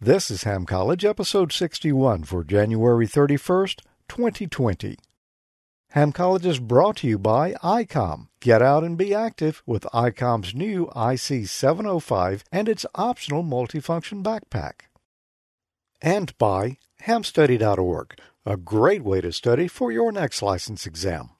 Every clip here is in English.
This is Ham College, episode 61 for January 31st, 2020. Ham College is brought to you by ICOM. Get out and be active with ICOM's new IC 705 and its optional multifunction backpack. And by hamstudy.org, a great way to study for your next license exam.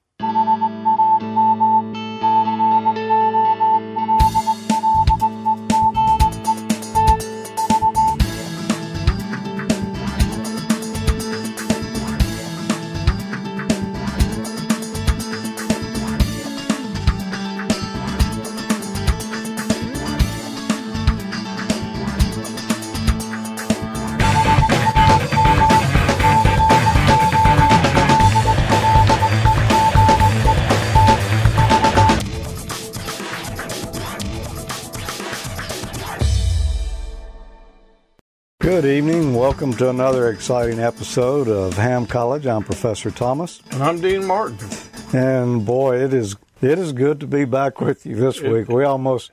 Welcome to another exciting episode of Ham College. I'm Professor Thomas. And I'm Dean Martin. And boy, it is it is good to be back with you this week. We almost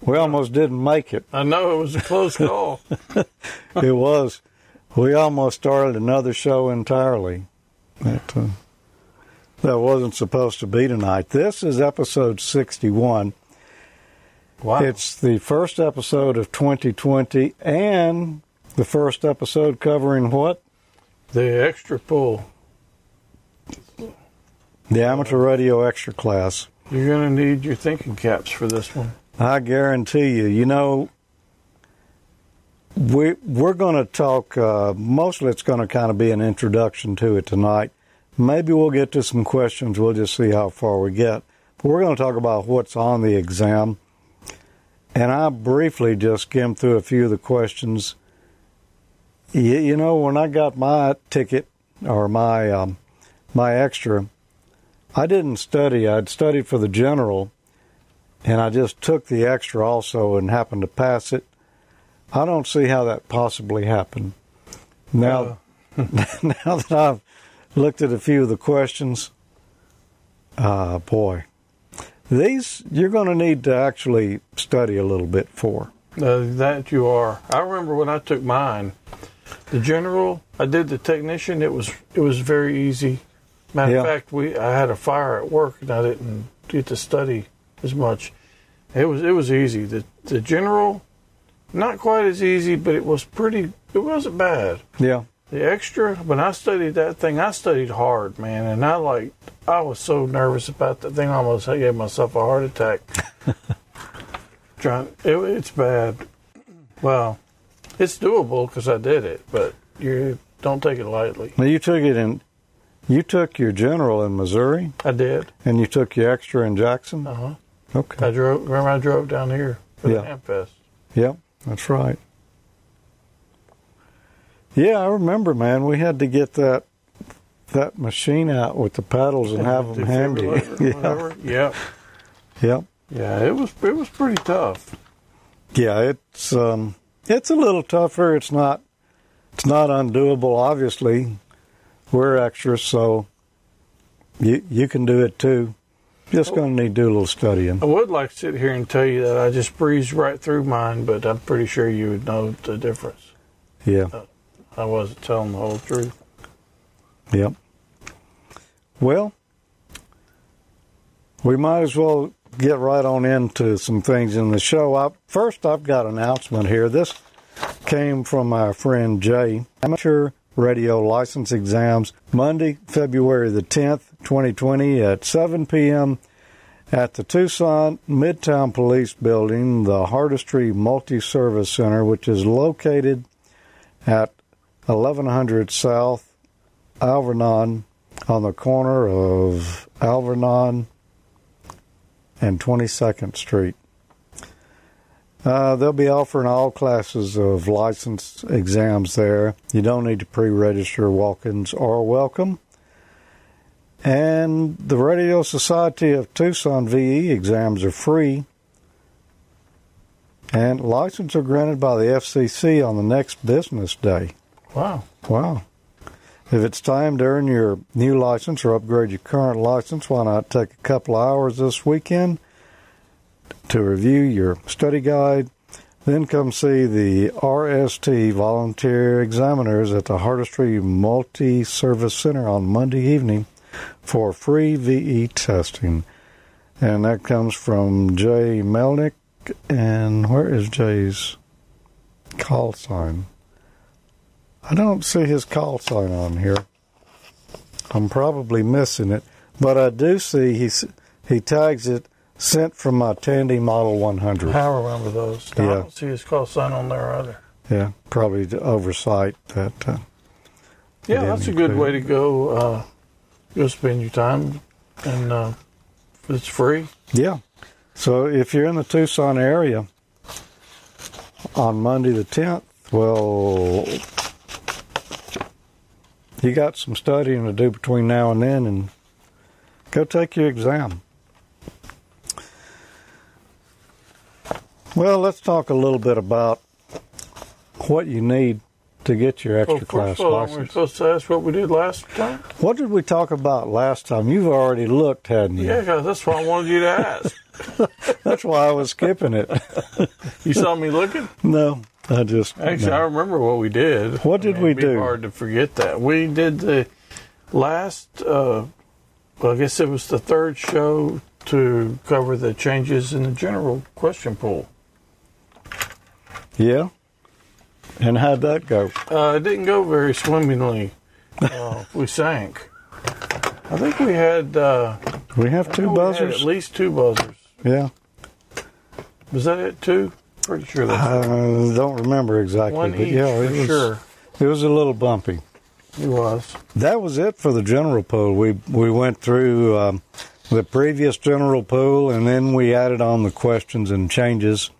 we almost didn't make it. I know it was a close call. it was. We almost started another show entirely. That uh, that wasn't supposed to be tonight. This is episode 61. Wow. It's the first episode of 2020 and the first episode covering what? the extra pull. The amateur radio extra class. You're going to need your thinking caps for this one. I guarantee you. You know, we we're going to talk. Uh, mostly, it's going to kind of be an introduction to it tonight. Maybe we'll get to some questions. We'll just see how far we get. But we're going to talk about what's on the exam, and I briefly just skimmed through a few of the questions. You, you know, when I got my ticket or my um, my extra, I didn't study. I'd studied for the general, and I just took the extra also and happened to pass it. I don't see how that possibly happened. Now, now that I've looked at a few of the questions, uh, boy, these you're going to need to actually study a little bit for. Uh, that you are. I remember when I took mine, the general. I did the technician. It was it was very easy. Matter Yeah. of fact, we I had a fire at work and I didn't get to study as much. It was it was easy. The the general, not quite as easy, but it was pretty. It wasn't bad. Yeah, The extra, when I studied that thing, I studied hard, man, and I like, I was so nervous about that thing. I almost gave myself a heart attack. Trying, it, it's bad. Well, it's doable because I did it, but you don't take it lightly. now you took it in. You took your general in Missouri, I did. and you took your extra in Jackson. Uh huh. Okay. I drove. Remember, I drove down here for Yeah. the Hamfest. Yep, that's right. Yeah, I remember, man. We had to get that that machine out with the paddles and have them handy. Yeah. Yep. yep. Yeah, it was. It was pretty tough. Yeah, it's um, it's a little tougher. It's not it's not undoable. Obviously, we're extras, so you you can do it too. Just going to need to do a little studying. I would like to sit here and tell you that I just breezed right through mine, but I'm pretty sure you would know the difference. Yeah, uh, I wasn't telling the whole truth. yep. Well, we might as well get right on into some things in the show. I, first, I've got an announcement here. This came from our friend Jay. Amateur radio license exams Monday, February the 10th, 2020 at 7 p.m. at the Tucson Midtown Police Building, the Hardistry Multi-Service Center, which is located at 1100 South Alvernon on the corner of Alvernon and 22nd Street. Uh, they'll be offering all classes of license exams there. You don't need to pre-register. Walk-ins are welcome. And the Radio Society of Tucson VE exams are free. And licenses are granted by the FCC on the next business day. Wow. Wow. If it's time to earn your new license or upgrade your current license, why not take a couple hours this weekend to review your study guide, Then come see the RST volunteer examiners at the Hardestry Multi Service Center on Monday evening for free VE testing. And that comes from Jay Melnick. And where is Jay's call sign? I don't see his call sign on here. I'm probably missing it, but I do see he's, he tags it sent from my Tandy Model 100. I remember those. No, I Yeah. don't see his call sign on there either. Yeah, probably the oversight that. Uh, Yeah, that's a good way to go. Uh, go spend your time, and uh, it's free. yeah. So if you're in the Tucson area on Monday the 10th, well, you got some studying to do between now and then, and go take your exam. Well, let's talk a little bit about what you need to get your extra Well, class all, we're license. supposed to ask what we did last time. What did we talk about last time? You've already looked, hadn't you? Yeah, that's why I wanted you to ask. That's why I was skipping it. You saw me looking. no, I just. Actually, no. I remember what we did. What did I mean, we it'd be do? Hard to forget that we did the last. Uh, well, I guess it was the third show to cover the changes in the general question pool. Yeah. And how'd that go? Uh, it didn't go very swimmingly. Uh, we sank. I think we had. Uh, We have two know we had buzzers. at least two buzzers. Yeah. Was that it? Two? Pretty sure that's I don't remember exactly, one but each yeah, for it was. sure. It was a little bumpy. It was. That was it for the general pool. We we went through um, the previous general pool, and then we added on the questions and changes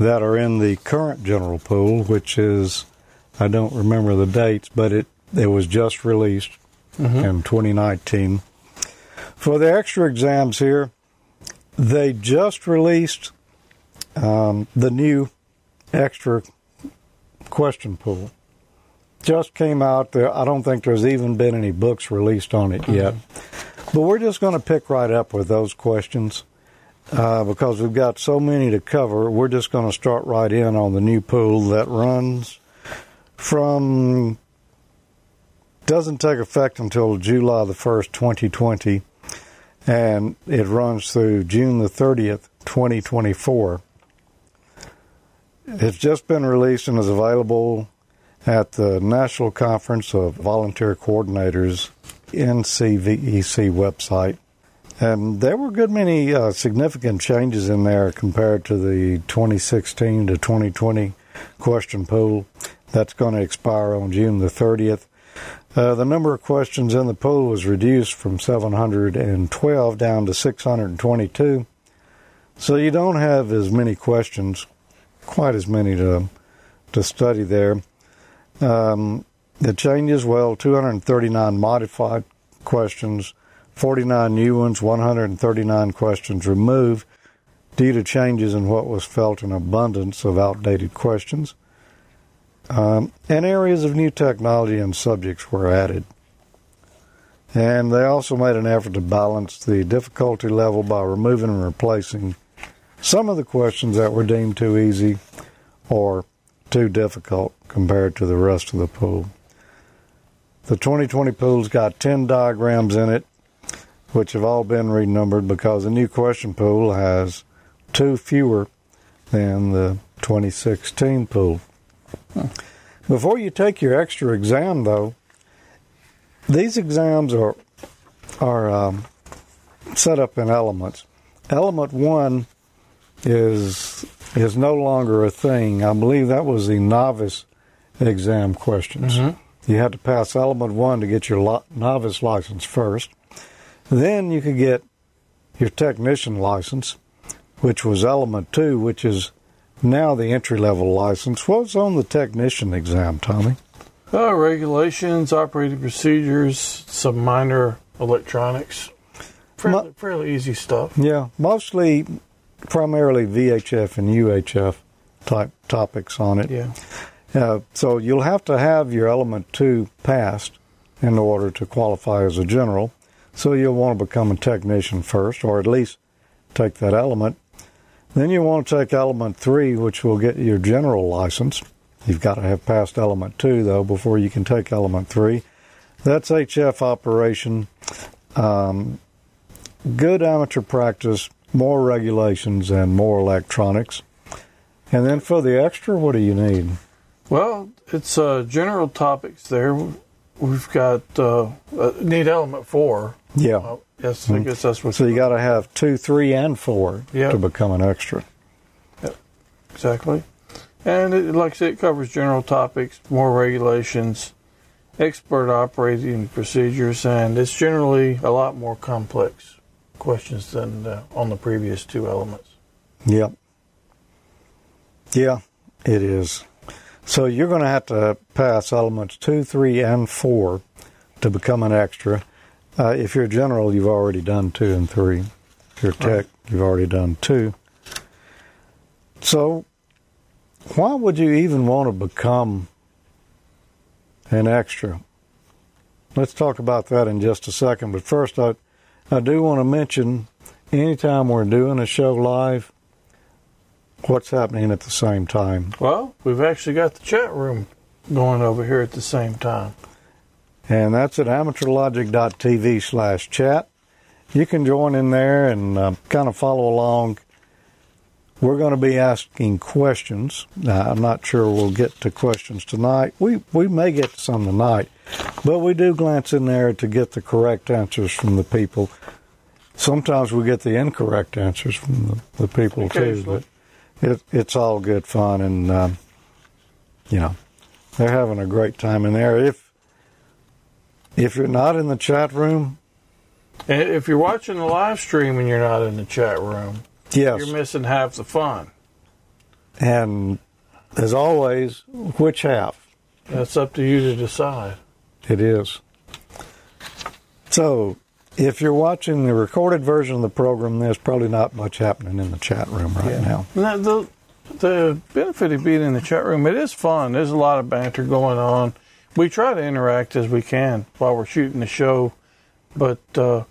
that are in the current general pool, which is I don't remember the dates, but it it was just released in 2019. For the extra exams here, they just released um, the new extra question pool just came out there. I don't think there's even been any books released on it yet. But we're just going to pick right up with those questions uh, because we've got so many to cover. We're just going to start right in on the new pool that runs from doesn't take effect until July the 1st, 2020, and it runs through June the 30th, 2024. It's just been released and is available at the National Conference of Volunteer Coordinators NCVEC website. And there were a good many uh, significant changes in there compared to the 2016 to 2020 question pool. That's going to expire on June the 30th. Uh, the number of questions in the pool was reduced from 712 down to 622. So you don't have as many questions, quite as many to to study there. Um, the changes, well, 239 modified questions, 49 new ones, 139 questions removed due to changes in what was felt an abundance of outdated questions. Um, and areas of new technology and subjects were added. And they also made an effort to balance the difficulty level by removing and replacing some of the questions that were deemed too easy or too difficult compared to the rest of the pool. The 2020 pool's got 10 diagrams in it, which have all been renumbered because the new question pool has two fewer than the 2016 pool. Before you take your extra exam, though, these exams are are um, set up in elements. Element one is is no longer a thing. I believe that was the novice exam questions. You had to pass element one to get your lo- novice license first. Then you could get your technician license, which was element two, which is now the entry level license. What's on the technician exam, Tommy? Uh, regulations, operating procedures, some minor electronics. Fairly, Mo- fairly easy stuff. Yeah, mostly, primarily VHF and UHF type topics on it. Yeah. Uh, so you'll have to have your element two passed in order to qualify as a general. So you'll want to become a technician first, or at least take that element. Then you want to take element three, which will get you your general license. You've got to have passed element two, though, before you can take element three. That's HF operation. Um, good amateur practice, more regulations, and more electronics. And then for the extra, what do you need? Well, it's uh, general topics there. We've got uh, uh, need element four. Yeah. Uh, yes, I guess that's what. So you got to have two, three, and four Yep. to become an extra. Yep. exactly. And it, like I said, it covers general topics, more regulations, expert operating procedures, and it's generally a lot more complex questions than uh, on the previous two elements. Yep. Yeah, it is. So you're going to have to pass elements two, three, and four to become an extra. Uh, if you're a general, you've already done two and three. If you're tech, you've already done two. So, why would you even want to become an extra? Let's talk about that in just a second. But first, I, I do want to mention anytime we're doing a show live, what's happening at the same time. Well, we've actually got the chat room going over here at the same time. And that's at amateurlogic.tv slash chat. You can join in there and uh, kind of follow along. We're going to be asking questions. Now, I'm not sure we'll get to questions tonight. We, we may get to some tonight, but we do glance in there to get the correct answers from the people. Sometimes we get the incorrect answers from the, the people too, but it, it's all good fun and, um, you know, they're having a great time in there. If if you're not in the chat room, And if you're watching the live stream and you're not in the chat room, yes. you're missing half the fun. And as always, which half? That's up to you to decide. It is. So, if you're watching the recorded version of the program, there's probably not much happening in the chat room right now. Now, the the benefit of being in the chat room, it is fun. There's a lot of banter going on. We try to interact as we can while we're shooting the show, but uh,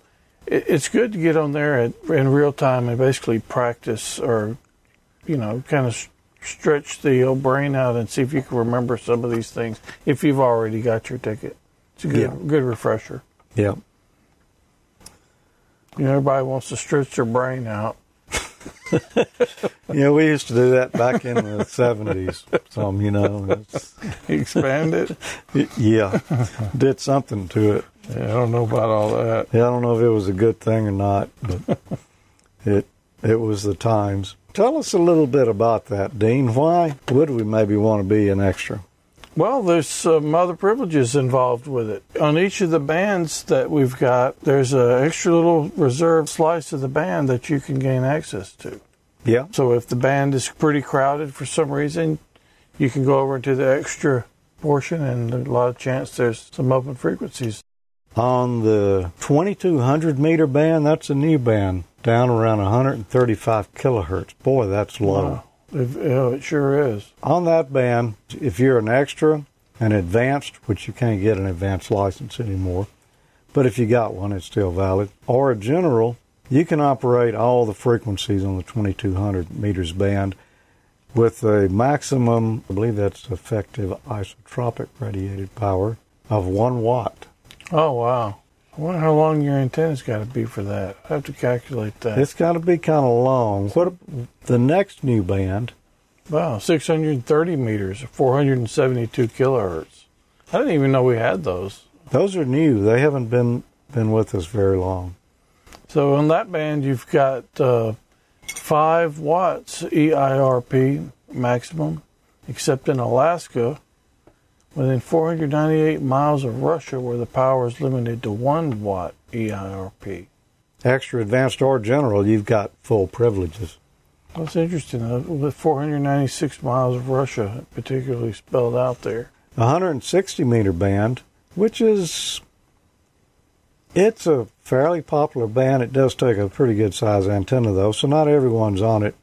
it's good to get on there at, in real time and basically practice or, you know, kind of stretch the old brain out and see if you can remember some of these things if you've already got your ticket. It's a good Yeah. good refresher. Yeah. You know, everybody wants to stretch their brain out. Yeah, we used to do that back in the 70s. Some, you know. It's, Expand it. yeah. Did something to it. Yeah, I don't know about all that. Yeah, I don't know if it was a good thing or not, but it it was the times. Tell us a little bit about that, Dean. Why would we maybe want to be an extra? Well, there's some other privileges involved with it. On each of the bands that we've got, there's an extra little reserved slice of the band that you can gain access to. Yeah. So if the band is pretty crowded for some reason, you can go over into the extra portion, and a lot of chance there's some open frequencies. On the 2200 meter band, that's a new band, down around 135 kilohertz. Boy, that's low. Wow. It, yeah, it sure is. On that band, if you're an extra, an advanced, which you can't get an advanced license anymore, but if you got one, it's still valid, or a general, you can operate all the frequencies on the 2200 meters band with a maximum, I believe that's effective isotropic radiated power, of one watt. Oh, wow. I wonder how long your antenna's got to be for that. I have to calculate that. It's got to be kind of long. What the next new band? Wow, 630 meters, 472 kilohertz. I didn't even know we had those. Those are new. They haven't been been with us very long. So on that band, you've got uh, 5 watts EIRP maximum, except in Alaska, within 498 miles of Russia, where the power is limited to 1 watt EIRP. Extra advanced or general, you've got full privileges. That's interesting. With 496 miles of Russia, particularly spelled out there. 160 meter band, which is it's a fairly popular band. It does take a pretty good size antenna though, so not everyone's on it.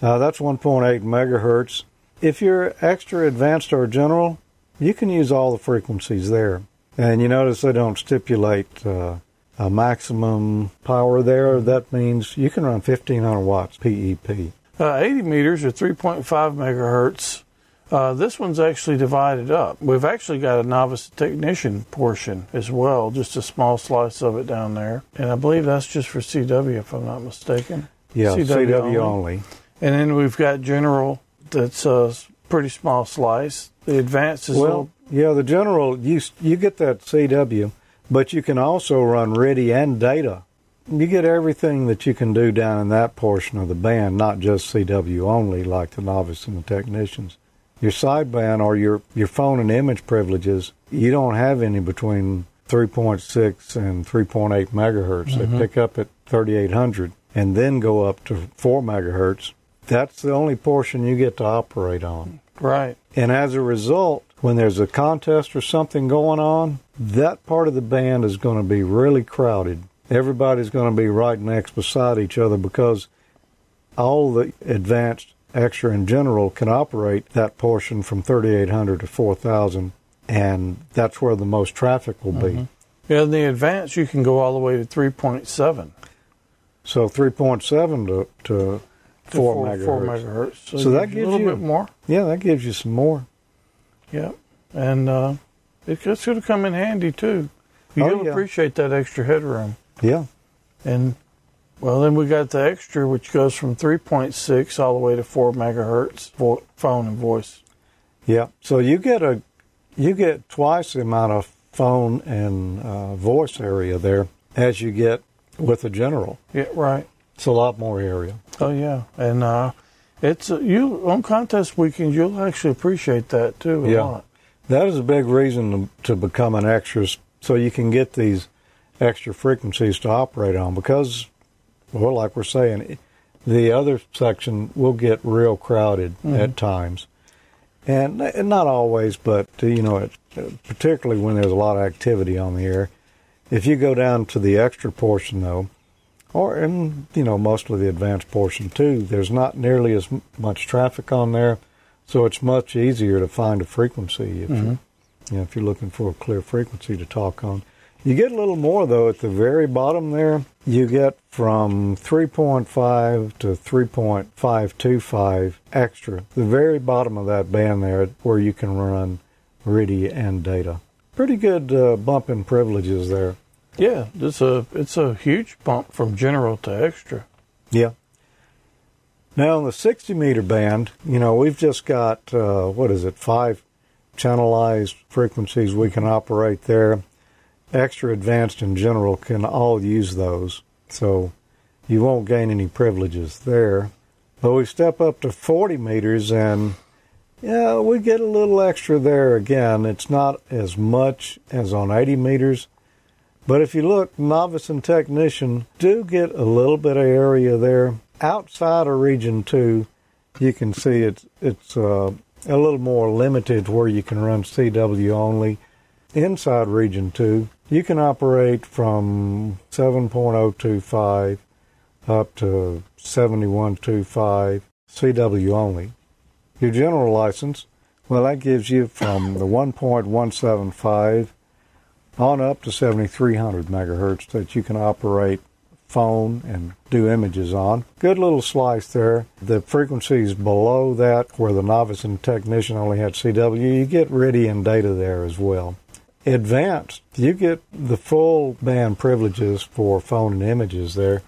Uh, that's 1.8 megahertz. If you're extra advanced or general, you can use all the frequencies there. And you notice they don't stipulate uh, a maximum power there. That means you can run 1500 watts PEP. Uh, 80 meters or 3.5 megahertz. Uh, this one's actually divided up. We've actually got a novice technician portion as well, just a small slice of it down there. And I believe that's just for CW, if I'm not mistaken. Yeah, CW CW, only. only. And then we've got general, that's a pretty small slice. The is Well, little, yeah, the general you you get that CW, but you can also run RTTY and data. You get everything that you can do down in that portion of the band, not just CW only, like the novice and the technicians. Your sideband or your your phone and image privileges, you don't have any between 3.6 and 3.8 megahertz. They mm-hmm. pick up at 3800 and then go up to 4 megahertz. That's the only portion you get to operate on. Right. And as a result, when there's a contest or something going on, that part of the band is going to be really crowded. Everybody's going to be right next beside each other because all the advanced extra in general can operate that portion from 3800 to 4000 and that's where the most traffic will be. Mm-hmm. Yeah, in the advanced, you can go all the way to 3.7. So 3.7 to, to 4 to four, megahertz. four megahertz. So, So that a gives little you- bit more. Yeah, that gives you some more. Yeah, and uh, it, it's going to come in handy too. You'll Oh, yeah. appreciate that extra headroom. Yeah. And well, then we got the extra, which goes from 3.6 all the way to 4 megahertz vo- phone and voice. Yeah. So you get a you get twice the amount of phone and uh, voice area there as you get with a general. Yeah, right. It's a lot more area. Oh yeah, and uh, it's uh, you on contest weekends. You'll actually appreciate that too a Yeah. lot. That is a big reason to, to become an extra, so you can get these extra frequencies to operate on. Because, well, like we're saying, the other section will get real crowded at times, and, and not always, but you know, it, particularly when there's a lot of activity on the air. If you go down to the extra portion, though, or and you know mostly the advanced portion too, there's not nearly as much traffic on there, so it's much easier to find a frequency if you, you know, if you're looking for a clear frequency to talk on. You get a little more though at the very bottom there. You get from 3.5 to 3.525 extra. The very bottom of that band there, where you can run RTTY and data. Pretty good uh, bump in privileges there. Yeah, it's a it's a huge bump from general to extra. Yeah. Now, in the 60 meter band, you know, we've just got, uh, what is it, five channelized frequencies we can operate there. Extra advanced in general can all use those. So you won't gain any privileges there. But we step up to 40 meters and, yeah, we get a little extra there again. It's not as much as on 80 meters. But if you look, novice and technician do get a little bit of area there. Outside of Region 2, you can see it's, it's uh, a little more limited where you can run CW only. Inside Region 2, you can operate from 7.025 up to 7125 CW only. Your general license, well, that gives you from the 1.175 on up to 7300 megahertz that you can operate phone and do images on. Good little slice there. The frequencies below that, where the novice and technician only had CW, you get RTTY and data there as well. Advanced, you get the full band privileges for phone and images there.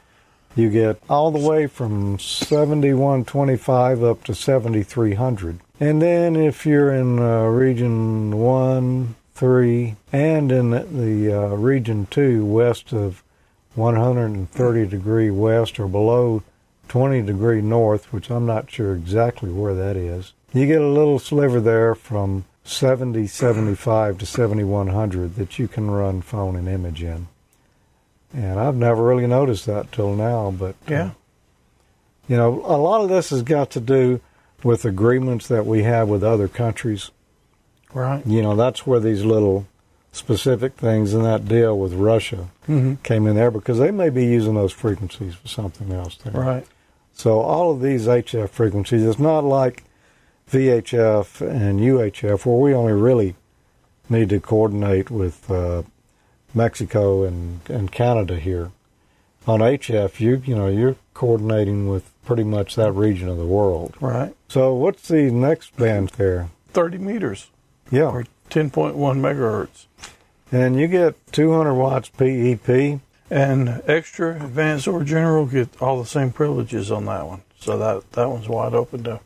You get all the way from 7125 up to 7300. And then if you're in uh, region 1, 3, and in the, the uh, region 2 west of 130 degree west or below 20 degree north, which I'm not sure exactly where that is, you get a little sliver there from 70, 75 to 7100 that you can run phone and image in. And I've never really noticed that till now, but uh, Yeah. you know, a lot of this has got to do with agreements that we have with other countries. Right. You know, that's where these little specific things in that deal with Russia Mm-hmm. came in there because they may be using those frequencies for something else there. Right. So all of these HF frequencies, it's not like VHF and UHF where we only really need to coordinate with uh, Mexico and, and Canada here. On HF, you you know you're coordinating with pretty much that region of the world. Right. So what's the next band there? 30 meters Yeah. or 10.1 megahertz. And you get 200 watts PEP. And extra, advanced, or general get all the same privileges on that one. So that that one's wide open to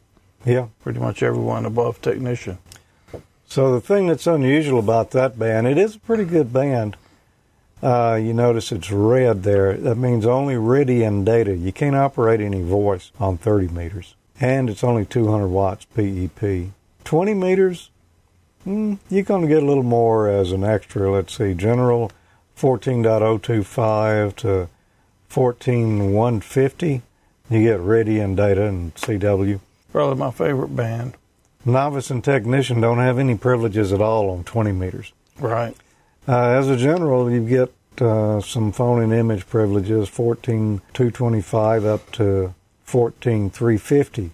Yeah. pretty much everyone above technician. So the thing that's unusual about that band, it is a pretty good band. Uh, you notice it's red there. That means only RTTY and data. You can't operate any voice on 30 meters. And it's only 200 watts PEP. 20 meters, mm, you're going to get a little more as an extra. Let's see, general 14.025 to 14.150. You get RTTY and data and CW. Probably my favorite band. Novice and technician don't have any privileges at all on 20 meters. Right. Uh, as a general, you get uh, some phone and image privileges, 14225 up to 14350.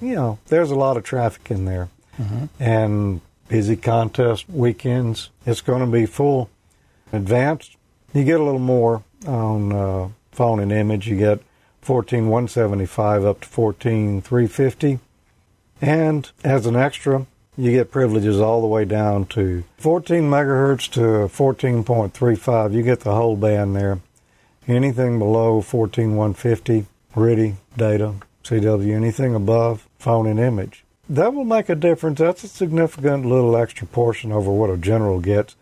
You know, there's a lot of traffic in there. And busy contest weekends, it's going to be full. Advanced, you get a little more on uh, phone and image. You get 14175 up to 14350. And as an extra, you get privileges all the way down to 14 megahertz to 14.35. You get the whole band there. Anything below 14150, RTTY, data, CW, anything above, phone and image. That will make a difference. That's a significant little extra portion over what a general gets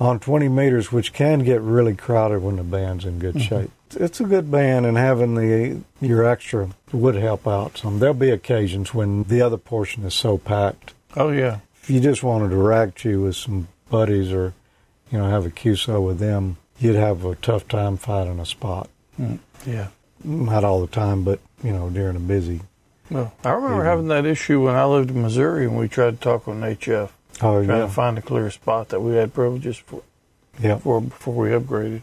on 20 meters, which can get really crowded when the band's in good shape. It's a good band, and having the your extra would help out some. There'll be occasions when the other portion is so packed. Oh yeah. If you just wanted to rag chew with some buddies or, you know, have a QSO with them, you'd have a tough time finding a spot. Mm, yeah. Not all the time, but, you know, during a busy. Well, I remember having that issue when I lived in Missouri and we tried to talk on HF, Oh, trying yeah. to find a clear spot that we had privileges for, Yeah. for before we upgraded.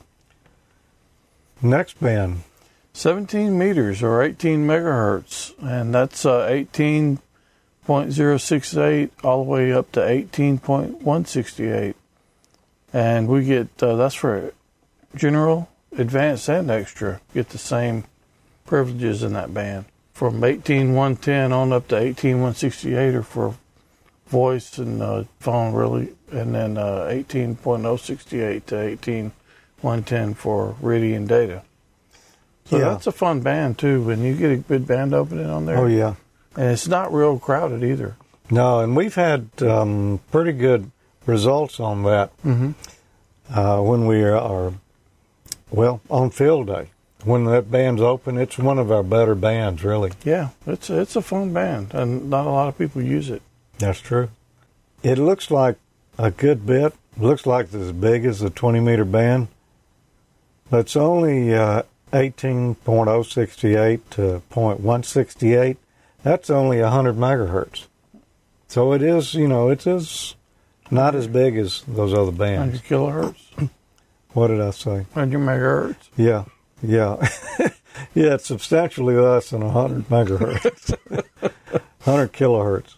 Next band. 17 meters or 18 megahertz, and that's uh, 18.068 all the way up to 18.168. And we get uh, that's for general, advanced, and extra. Get the same privileges in that band from 18110 on up to 18168 or for voice and uh, phone really, and then uh, 18.068 to 18110 for radio and data. So Yeah. that's a fun band too. When you get a good band opening on there, Oh, yeah. and it's not real crowded either. No, and we've had um, pretty good results on that Mm-hmm. uh, when we are, well, on field day. When that band's open, it's one of our better bands, really. Yeah, it's it's a fun band, and not a lot of people use it. That's true. It looks like a good bit. looks like it's as big as a 20 meter band. But it's only uh, 18.068 to 0.168. That's only 100 megahertz. So it is, you know, it is not as big as those other bands. 100 kilohertz, What did I say? 100 megahertz. Yeah, yeah. yeah, it's substantially less than 100 megahertz. 100 kilohertz.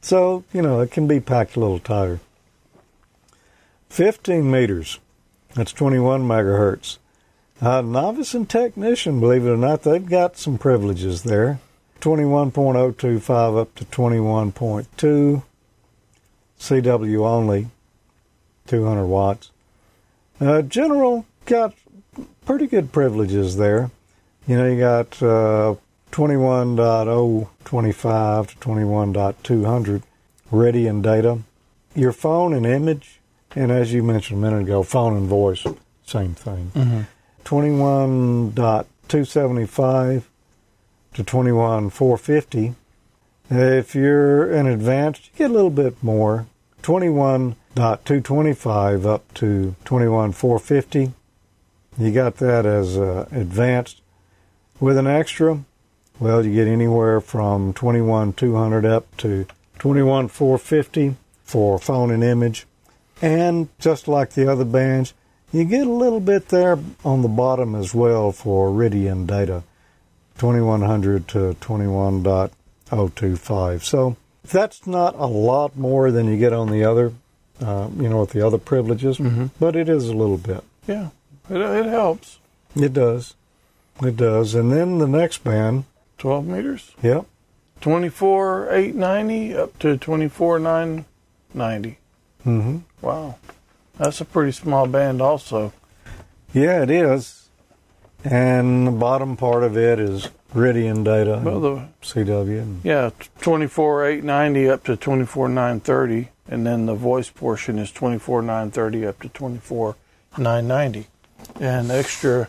So, you know, it can be packed a little tighter. 15 meters. That's 21 megahertz. Uh, novice and technician, believe it or not, they've got some privileges there. 21.025 up to 21.2. CW only, 200 watts. Uh, general got pretty good privileges there. You know, you got uh, 21.025 to 21.200 ready in data. Your phone and image, and as you mentioned a minute ago, phone and voice, same thing. Mm-hmm. 21.275 to 21.450. If you're an advanced, you get a little bit more. 21.225 up to 21.450. You got that as uh, advanced. With an extra, well, you get anywhere from 21.200 up to 21.450 for phone and image. And just like the other bands, you get a little bit there on the bottom as well for Iridian data, 2100 to 21.025. So that's not a lot more than you get on the other, uh, you know, with the other privileges, Mhm. but it is a little bit. Yeah, it, it helps. It does. It does. And then the next band, 12 meters. yep, 24 890 up to 24 990. hmm Wow. That's a pretty small band, also. yeah, it is. And the bottom part of it is RTTY and data, Well, the, CW. And yeah, 24 890 up to 24 930. And then the voice portion is 24 930 up to 24 990. And extra,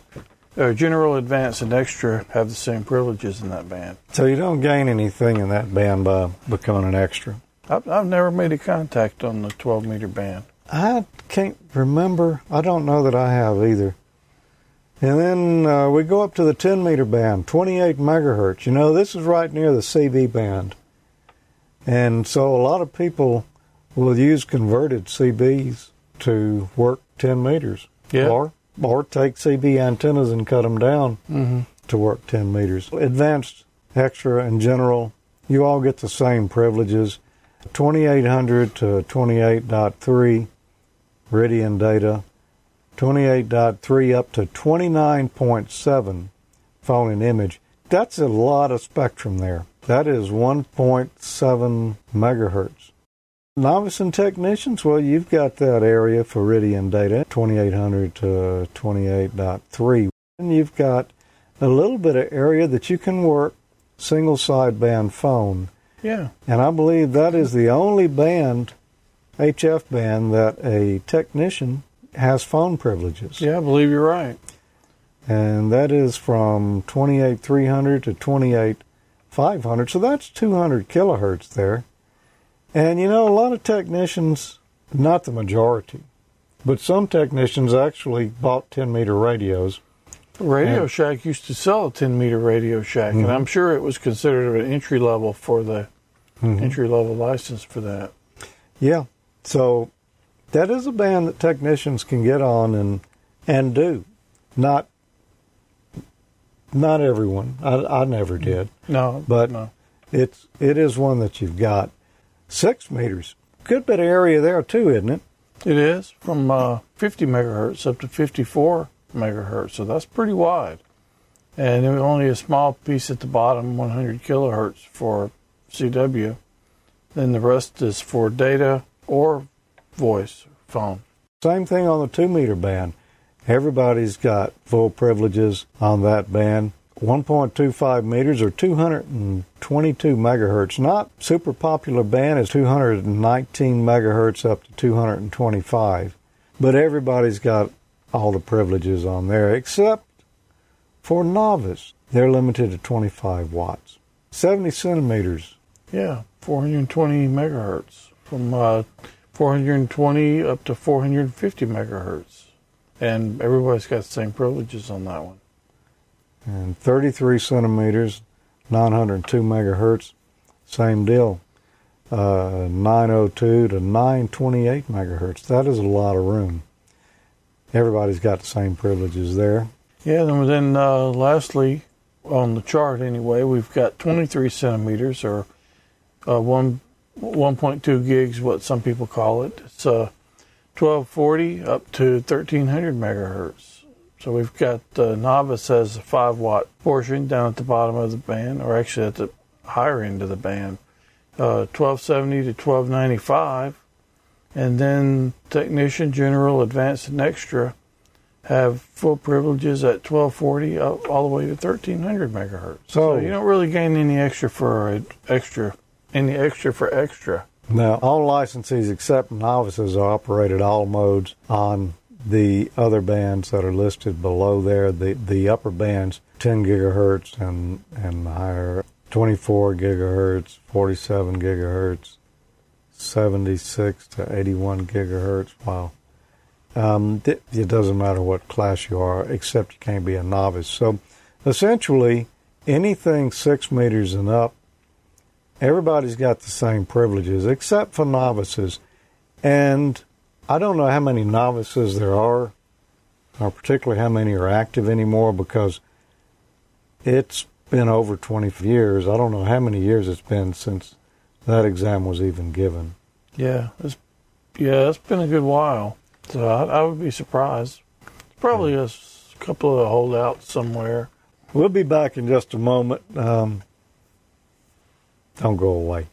uh, general, advance and extra have the same privileges in that band. so you don't gain anything in that band by becoming an extra. I've, I've never made a contact on the 12 meter band. I can't remember. I don't know that I have either. And then uh, we go up to the 10 meter band, 28 megahertz. You know, this is right near the CB band. And so a lot of people will use converted CBs to work 10 meters. Yeah. Or, or take CB antennas and cut them down Mm-hmm. to work 10 meters. Advanced, extra, and general, you all get the same privileges. 2800 to 28.3 RTTY and data, 28.3 up to 29.7 phone and image. That's a lot of spectrum there. That is 1.7 megahertz. Novice and technicians, well, you've got that area for RTTY and data, 2800 to 28.3. And you've got a little bit of area that you can work single sideband phone. Yeah. And I believe that is the only band, HF band, that a technician has phone privileges. Yeah, I believe you're right. And that is from 28300 to 28500. So that's 200 kilohertz there. And you know, a lot of technicians, not the majority, but some technicians actually bought 10 meter radios. Radio Yeah. Shack used to sell a 10 meter Radio Shack, Mhm. and I'm sure it was considered an entry level for the entry level license for that. Yeah. So that is a band that technicians can get on and and do. Not not everyone. I, I never did. No, But- no. It's it is one that you've got. Six meters. Good bit of area there too, isn't it? It is from uh, 50 megahertz up to 54 megahertz, so that's pretty wide. And only a small piece at the bottom, 100 kilohertz for CW. Then the rest is for data or voice phone. Same thing on the two meter band. Everybody's got full privileges on that band. 1.25 meters or 222 megahertz. Not super popular band is 219 megahertz up to 225. But everybody's got all the privileges on there except for novice. They're limited to 25 watts. 70 centimeters. Yeah, 420 megahertz from uh, 420 up to 450 megahertz, and everybody's got the same privileges on that one. And 33 centimeters, 902 megahertz, same deal. Uh, 902 to 928 megahertz. That is a lot of room. Everybody's got the same privileges there. Yeah, and then uh, lastly, on the chart anyway, we've got 23 centimeters or uh, one 1.2 gigs, what some people call it. It's uh, 1240 up to 1300 megahertz. So we've got uh, novice has a five watt portion down at the bottom of the band, or actually at the higher end of the band, uh, 1270 to 1295, and then technician, general, advanced, and extra have full privileges at 1240 up all the way to 1300 megahertz. So, So- you don't really gain any extra for a extra, any extra for extra. Now, all licensees except novices are operated all modes on the other bands that are listed below there. The the upper bands, 10 gigahertz and and higher, 24 gigahertz, 47 gigahertz, 76 to 81 gigahertz. Wow. Um, th- it doesn't matter what class you are, except you can't be a novice. So, essentially, anything six meters and up everybody's got the same privileges except for novices. And I don't know how many novices there are, or particularly how many are active anymore because it's been over 20 years. I don't know how many years it's been since that exam was even given. Yeah, it's, yeah, it's been a good while. So I, I would be surprised. Probably a couple of holdouts somewhere. We'll be back in just a moment. Um, don't go away.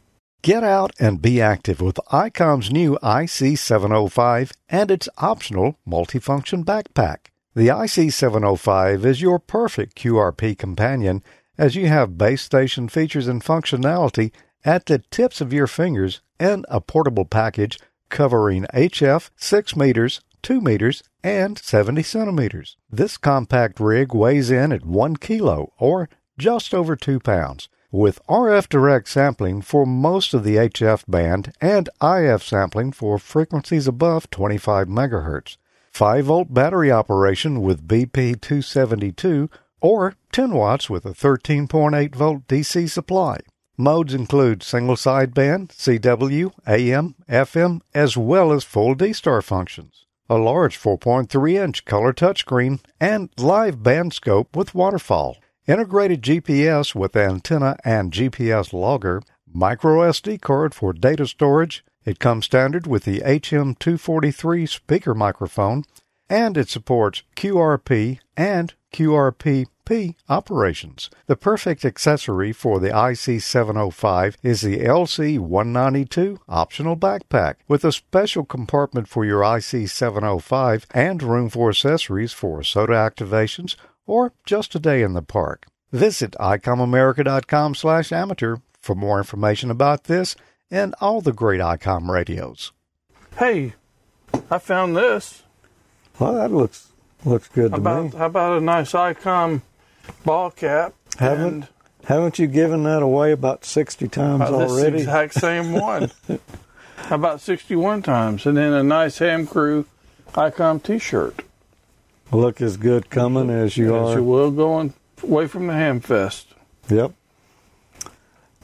Get out and be active with ICOM's new IC705 and its optional multifunction backpack. The IC705 is your perfect QRP companion as you have base station features and functionality at the tips of your fingers and a portable package covering HF 6 meters, 2 meters, and 70 centimeters. This compact rig weighs in at 1 kilo or just over 2 pounds with RF direct sampling for most of the HF band and IF sampling for frequencies above 25 MHz. 5 volt battery operation with BP272 or 10 watts with a 13.8 volt DC supply. Modes include single sideband, CW, AM, FM, as well as full D-Star functions. A large 4.3 inch color touchscreen and live band scope with waterfall integrated GPS with antenna and GPS logger, micro SD card for data storage. It comes standard with the HM243 speaker microphone, and it supports QRP and QRPP operations. The perfect accessory for the IC705 is the LC192 optional backpack with a special compartment for your IC705 and room for accessories for SOTA activations or just a day in the park. Visit icomamerica.com slash amateur for more information about this and all the great ICOM radios. Hey, I found this. Well, that looks looks good to about, me. How about a nice ICOM ball cap? Haven't haven't you given that away about sixty times this already? exact same one. How about 61 times. And then a nice Ham Crew ICOM t-shirt. Look as good coming as you As are. you will going away from the Ham Fest. Yep.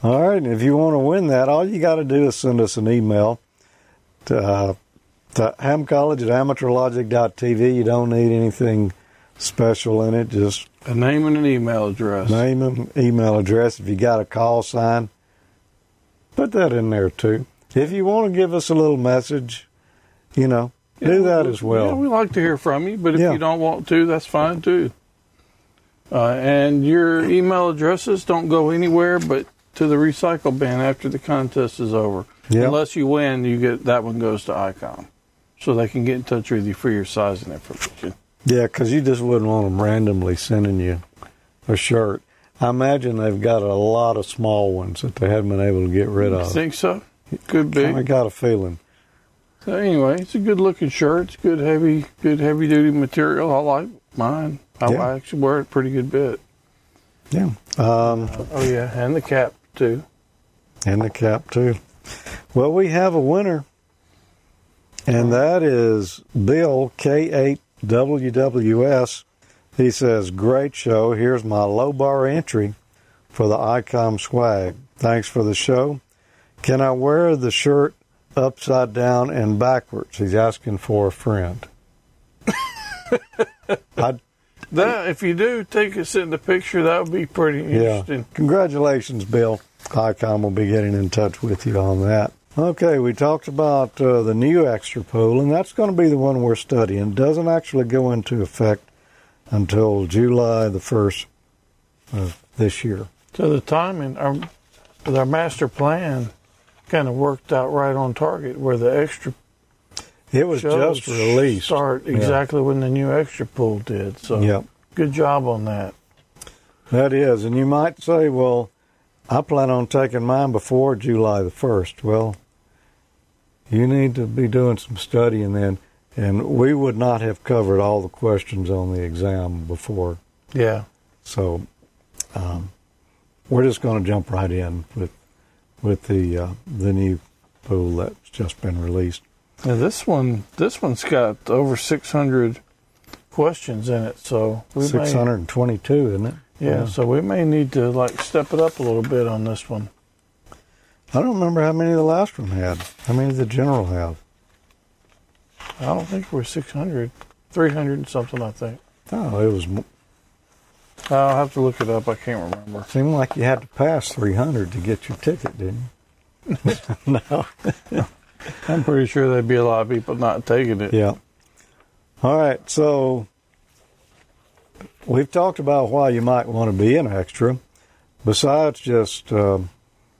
All right. And if you want to win that, all you got to do is send us an email to, uh, to hamcollege at amateurlogic.tv. You don't need anything special in it. Just A name and an email address. name and email address. If you got a call sign, put that in there too. If you want to give us a little message, you know, do that as well. Yeah, we like to hear from you, but if Yeah. you don't want to, that's fine too. Uh, and your email addresses don't go anywhere but to the recycle bin after the contest is over. Yeah. Unless you win, you get that one goes to ICOM, so they can get in touch with you for your sizing information. Yeah, because you just wouldn't want them randomly sending you a shirt. I imagine they've got a lot of small ones that they haven't been able to get rid of. You think so? Could be. I got a feeling. So anyway, it's a good looking shirt. It's good heavy, good heavy duty material. I like mine. I, Yeah. Actually wear it a pretty good bit. Yeah. Um, Oh yeah, and the cap too. and the cap too. Well, we have a winner, and that is Bill K8WWS. He says, "Great show. Here's my low bar entry for the ICOM swag. Thanks for the show. Can I wear the shirt upside down and backwards?" He's asking for a friend. I, That if you do take us in the picture, that would be pretty Yeah. interesting. Congratulations, Bill. ICOM will be getting in touch with you on that. Okay, we talked about uh, the new extra pool, and that's going to be the one we're studying. Doesn't actually go into effect until July the 1st of this year. So the timing, our, with our master plan, kind of worked out right on target. Where the extra It was just released. start Yeah. exactly when the new extra pool did. So Yep, good job on that. that is. And you might say, well, I plan on taking mine before July the 1st. Well, you need to be doing some studying then. And we would not have covered all the questions on the exam before Yeah. So um, we're just going to jump right in with with the uh, the new pool that's just been released. Now this one, this one's got over 600 questions in it. So we may, Six hundred and twenty-two, isn't it? yeah, So we may need to like step it up a little bit on this one. I don't remember how many the last one had. How many did the general have? I don't think we're 600, 300 and something. I think. Oh, it was I'll have to look it up. I can't remember. seemed like you had to pass three hundred to get your ticket, didn't you? no. I'm pretty sure there'd be a lot of people not taking it. Yeah. All right. So we've talked about why you might want to be an extra. Besides just, uh,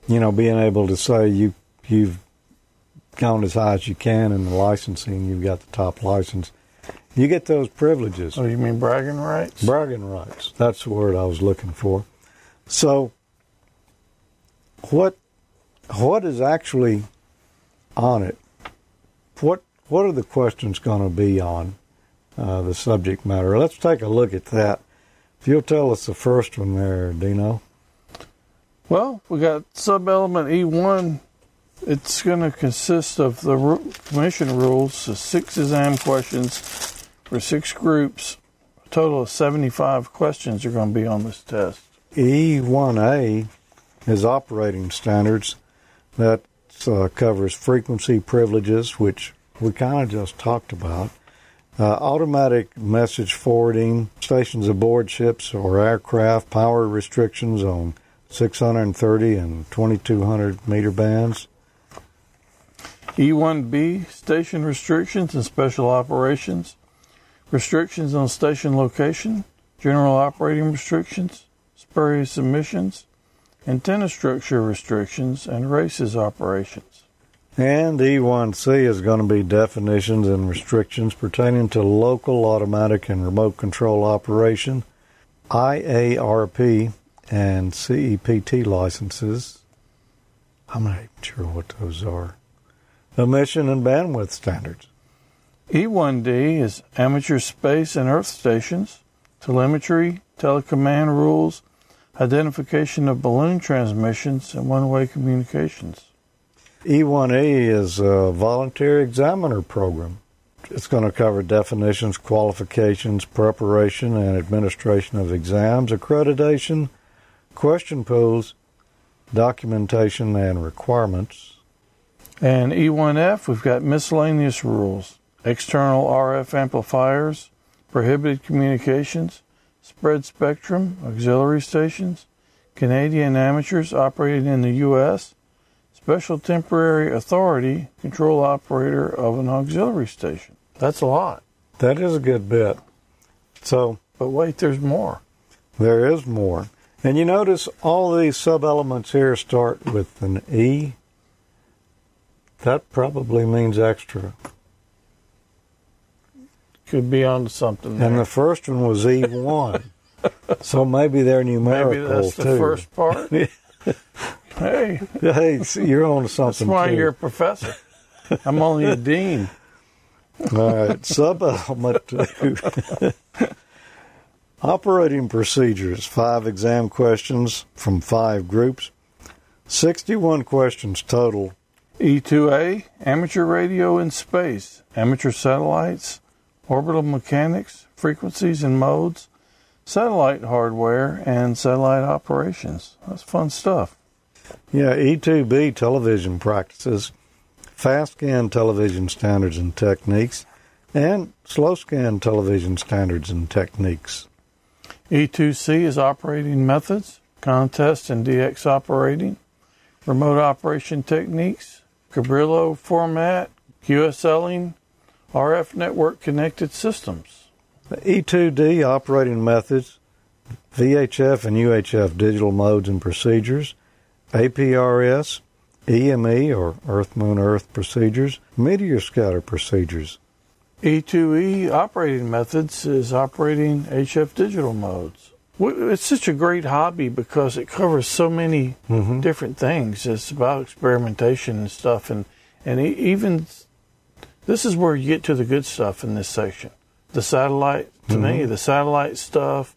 you know, being able to say you you've gone as high as you can in the licensing, you've got the top license. You get those privileges. Oh, you mean bragging rights? Bragging rights. That's the word I was looking for. So, what what is actually on it? What what are the questions going to be on uh, the subject matter? Let's take a look at that. If you'll tell us the first one there, Dino. Well, we got sub-element E1. It's going to consist of the commission rules, so six exam questions for six groups. A total of 75 questions are going to be on this test. E1A is operating standards that uh, covers frequency privileges, which we kind of just talked about, uh, automatic message forwarding, stations aboard ships or aircraft, power restrictions on 630 and 2200 meter bands, E1B, station restrictions and special operations, restrictions on station location, general operating restrictions, spurious emissions, antenna structure restrictions, and RACES operations. And E1C is going to be definitions and restrictions pertaining to local automatic and remote control operation, IARP, and CEPT licenses. I'm not even sure what those are. Emission and bandwidth standards. E1D is amateur space and earth stations, telemetry, telecommand rules, identification of balloon transmissions, and one way communications. E1E is a volunteer examiner program. It's going to cover definitions, qualifications, preparation, and administration of exams, accreditation, question pools, documentation, and requirements. And E1F, we've got miscellaneous rules external RF amplifiers, prohibited communications, spread spectrum, auxiliary stations, Canadian amateurs operating in the U.S., special temporary authority, control operator of an auxiliary station. That's a lot. That is a good bit. So But wait, there's more. there is more. And you notice all these sub elements here start with an E. That probably means extra. Could be onto something there. And the first one was E1. so maybe they're numerical Maybe that's the too. first part. hey, hey, you're on to that's something why too. you're a professor. I'm only a dean. All right, sub element two. Operating procedures, five exam questions from five groups, 61 questions total. E2A, amateur radio in space, amateur satellites, orbital mechanics, frequencies and modes, satellite hardware, and satellite operations. That's fun stuff. Yeah, E2B television practices, fast scan television standards and techniques, and slow scan television standards and techniques. E2C is operating methods, contest and DX operating, remote operation techniques, Cabrillo format, QSLing, RF network connected systems. E2D operating methods, VHF and UHF digital modes and procedures, APRS, EME or Earth Moon Earth procedures, meteor scatter procedures. E2E operating methods is operating HF digital modes. It's such a great hobby because it covers so many Mm-hmm. different things. It's about experimentation and stuff, and and even this is where you get to the good stuff in this section. The satellite, to me, the satellite stuff,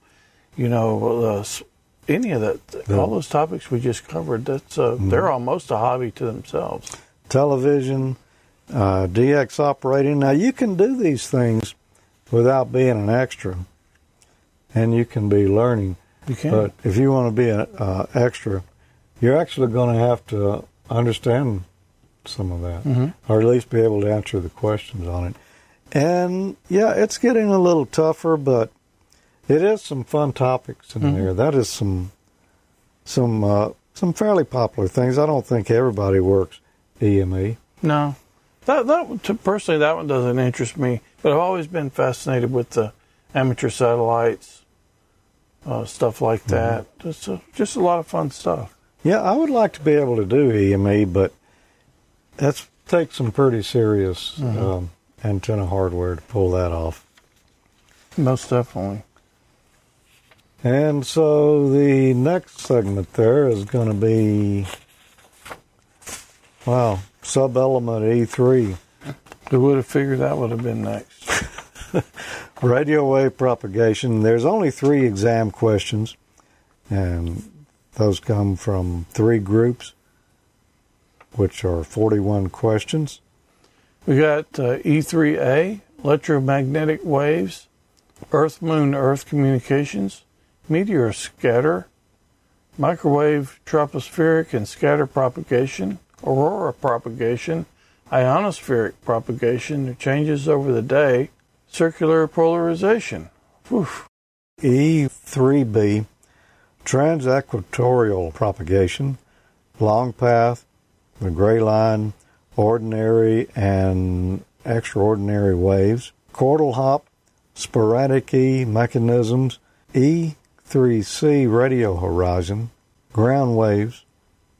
you know, uh, any of that, all those topics we just covered. That's uh, they're almost a hobby to themselves. television, uh, DX operating. Now you can do these things without being an extra, and you can be learning. You can. But if you want to be an uh, extra, you're actually going to have to understand some of that, Mhm. or at least be able to answer the questions on it. And yeah, it's getting a little tougher, but it is some fun topics in Mhm. there. That is some some uh, some fairly popular things. I don't think everybody works EME. No, that that personally that one doesn't interest me. But I've always been fascinated with the amateur satellites, uh, stuff like that. Just a, just a lot of fun stuff. Yeah, I would like to be able to do EME, but that's takes some pretty serious um, antenna hardware to pull that off. Most definitely. And so the next segment there is going to be, wow, sub element E3, Who would have figured that would have been next? radio wave propagation. There's only three exam questions, and those come from three groups, which are 41 questions. We got uh, E3A, electromagnetic waves, Earth Moon Earth communications, meteor scatter, microwave tropospheric and scatter propagation, aurora propagation, ionospheric propagation, changes over the day, circular polarization. Whew. E3B, transequatorial propagation, long path, the gray line, ordinary and extraordinary waves, chordal hop, sporadic E mechanisms, E3C radio horizon, ground waves,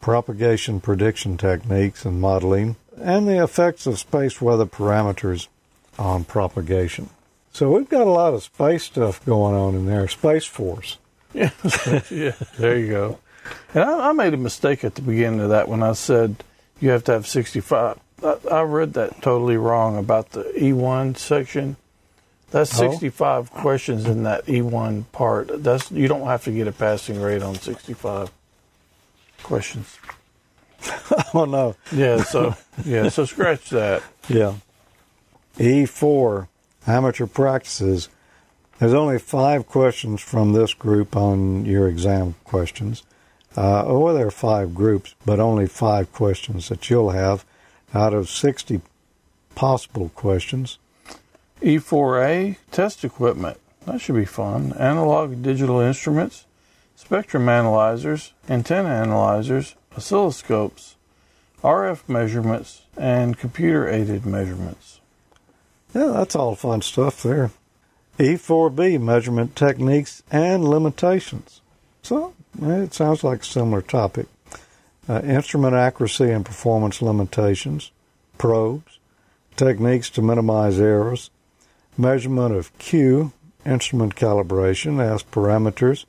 propagation prediction techniques and modeling, and the effects of space weather parameters on propagation. So we've got a lot of space stuff going on in there. Space Force. Yeah, yeah. There you go. And I, I made a mistake at the beginning of that when I said you have to have 65. I, I read that totally wrong about the E1 section. That's Oh. 65 questions in that E1 part. That's you don't have to get a passing rate on 65 questions. Oh no. Yeah, so yeah, so scratch that. Yeah. E4, amateur practices. There's only five questions from this group on your exam questions. Uh, or there are five groups, but only five questions that you'll have out of 60 possible questions. E4A test equipment. That should be fun. Analog and digital instruments, spectrum analyzers, antenna analyzers, oscilloscopes, RF measurements, and computer aided measurements. Yeah, that's all fun stuff there. E4B, measurement techniques and limitations. So, it sounds like a similar topic. Uh, instrument accuracy and performance limitations, probes, techniques to minimize errors, measurement of Q, instrument calibration S parameters,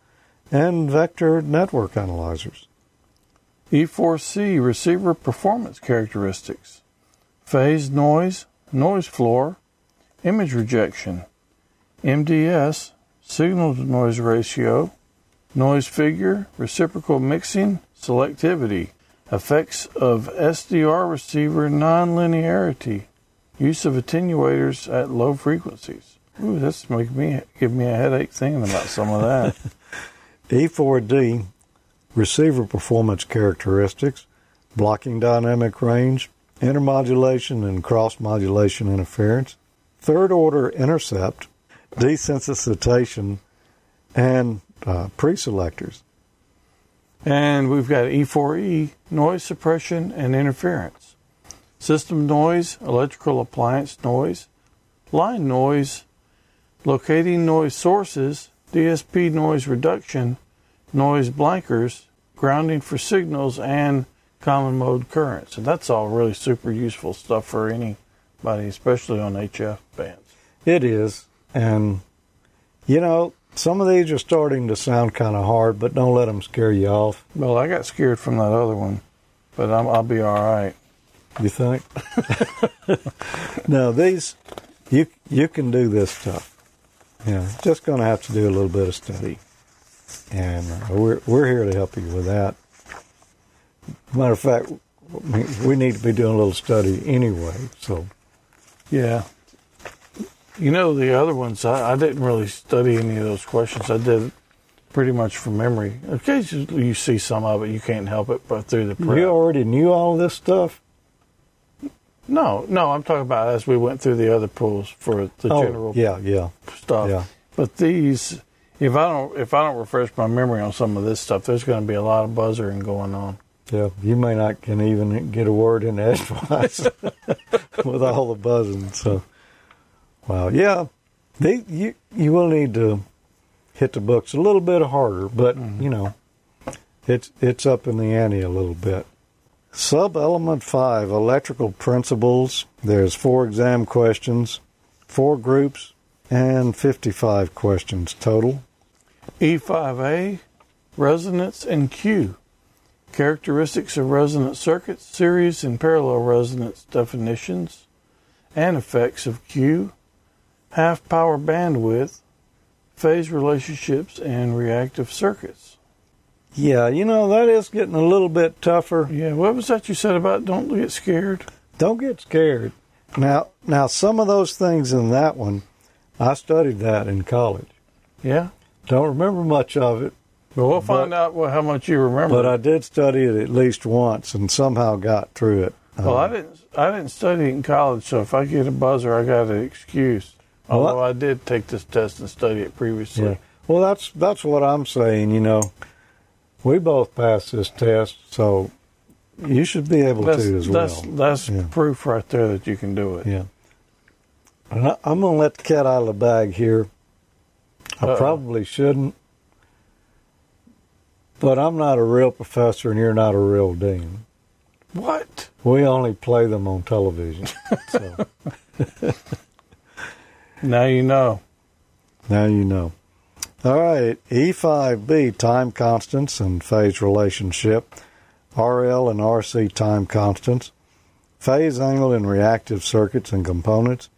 and vector network analyzers. E4C receiver performance characteristics, phase noise, noise floor, image rejection, MDS, signal to noise ratio, noise figure, reciprocal mixing, selectivity, effects of SDR receiver nonlinearity, use of attenuators at low frequencies. Ooh, that's making me give me a headache thinking about some of that. E4D, receiver performance characteristics, blocking dynamic range, intermodulation and cross modulation interference, third order intercept, desensitization, and uh, pre-selectors. And we've got E4E, noise suppression and interference, system noise, electrical appliance noise, line noise, locating noise sources, DSP noise reduction, noise blankers, grounding for signals, and common mode currents. And that's all really super useful stuff for anybody, especially on HF bands. It is, and you know, some of these are starting to sound kind of hard, but don't let them scare you off. Well, I got scared from that other one, but I'm, I'll be all right. You think? no, these you you can do this stuff. Yeah, just going to have to do a little bit of study, and uh, we're we're here to help you with that. Matter of fact, we need to be doing a little study anyway. So Yeah. You know, the other ones, I, I didn't really study any of those questions. I did pretty much from memory. Occasionally you see some of it, you can't help it, but through the prep. you already knew all this stuff. No, no, I'm talking about as we went through the other pools for the oh, general oh, yeah, yeah, stuff. yeah. But these, if I don't, if I don't refresh my memory on some of this stuff, there's going to be a lot of buzzing going on. Yeah, you may not can even get a word in edgewise with all the buzzing. So, wow, yeah, they, you you will need to hit the books a little bit harder, but mm-hmm. you know, it's it's up in the ante a little bit. Sub element five, electrical principles. There's four exam questions, four groups, and 55 questions total. E5A, resonance and Q. Characteristics of resonant circuits, series and parallel resonance definitions, and effects of Q. Half power bandwidth, phase relationships, and reactive circuits. Yeah, you know, that is getting a little bit tougher. Yeah, what was that you said about don't get scared? Don't get scared. Now, now some of those things in that one, I studied that in college. Yeah? Don't remember much of it, But we'll But- find out what, how much you remember. but I did study it at least once and somehow got through it. well, I Um, didn't. I didn't study it in college, so if I get a buzzer, I got an excuse. Well, Although I did take this test and study it previously. Yeah. Well, that's that's what I'm saying. You know, we both passed this test, so you should be able That's to as that's well. that's Yeah. proof right there that you can do it. Yeah. And I, I'm going to let the cat out of the bag here. I Uh-oh. probably shouldn't, but I'm not a real professor, and you're not a real dean. What? We only play them on television. so Now you know. now you know. All right, E5B time constants and phase relationship, RL and RC time constants, phase angle in reactive circuits and components,